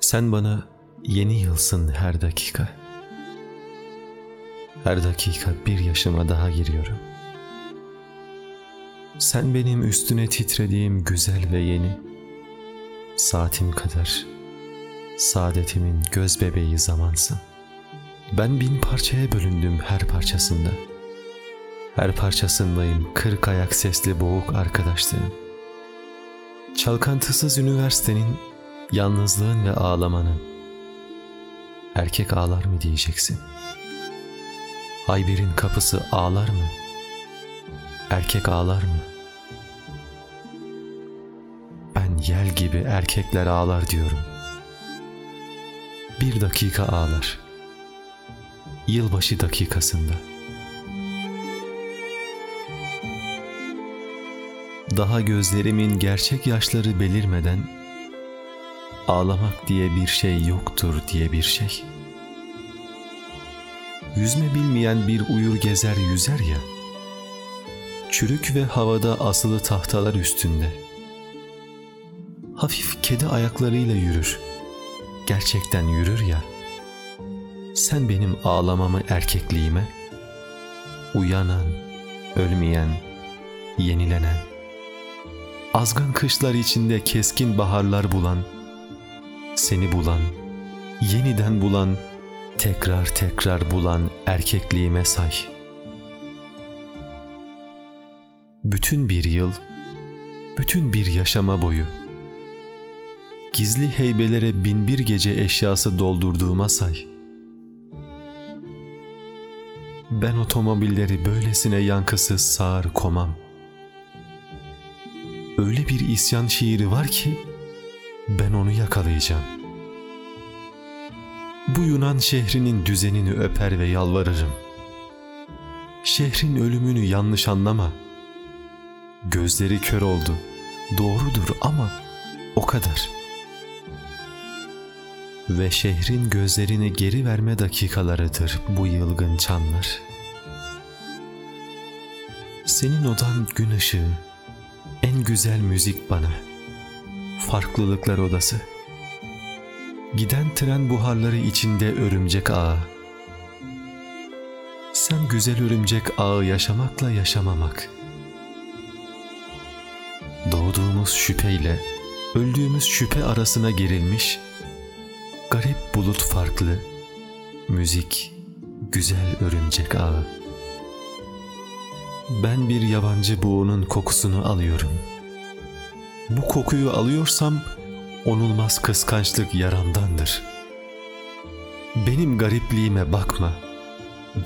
Sen bana yeni yılsın her dakika. Her dakika bir yaşıma daha giriyorum. Sen benim üstüne titrediğim güzel ve yeni, saatim kadar saadetimin göz bebeği zamansın. Ben bin parçaya bölündüm her parçasında. Her parçasındayım kırk ayak sesli boğuk arkadaşlığım. Çalkantısız üniversitenin, yalnızlığın ve ağlamanın. Erkek ağlar mı diyeceksin. Hayber'in kapısı ağlar mı? Erkek ağlar mı? Ben yel gibi erkekler ağlar diyorum. Bir dakika ağlar. Yılbaşı dakikasında. Daha gözlerimin gerçek yaşları belirmeden ağlamak diye bir şey yoktur diye bir şey. Yüzme bilmeyen bir uyur gezer yüzer ya. Çürük ve havada asılı tahtalar üstünde. Hafif kedi ayaklarıyla yürür. Gerçekten yürür ya. Sen benim ağlamamı erkekliğime, uyanan, ölmeyen, yenilenen, azgın kışlar içinde keskin baharlar bulan, seni bulan, yeniden bulan, tekrar tekrar bulan erkekliğime say. Bütün bir yıl, bütün bir yaşama boyu, gizli heybelere bin bir gece eşyası doldurduğuma say. Ben otomobilleri böylesine yankısız sağır komam. Öyle bir isyan şiiri var ki ben onu yakalayacağım. Bu Yunan şehrinin düzenini öper ve yalvarırım. Şehrin ölümünü yanlış anlama. Gözleri kör oldu. Doğrudur ama o kadar. Ve şehrin gözlerini geri verme dakikalarıdır bu yılgın çanlar. Senin odan gün ışığı, en güzel müzik bana. Farklılıklar odası. Giden tren buharları içinde örümcek ağı. Sen güzel örümcek ağı yaşamakla yaşamamak. Doğduğumuz şüpheyle öldüğümüz şüphe arasına gerilmiş garip bulut farklı müzik güzel örümcek ağı. Ben bir yabancı buğunun kokusunu alıyorum. Bu kokuyu alıyorsam onulmaz kıskançlık yaramdandır. Benim garipliğime bakma.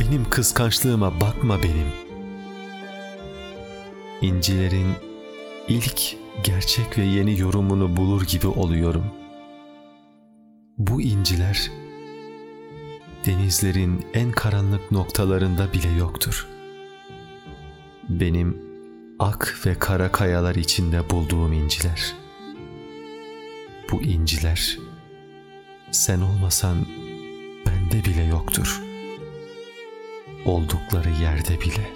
Benim kıskançlığıma bakma benim. İncilerin ilk gerçek ve yeni yorumunu bulur gibi oluyorum. Bu inciler denizlerin en karanlık noktalarında bile yoktur. Benim ak ve kara kayalar içinde bulduğum inciler.'' bu inciler sen olmasan bende bile yoktur. Oldukları yerde bile.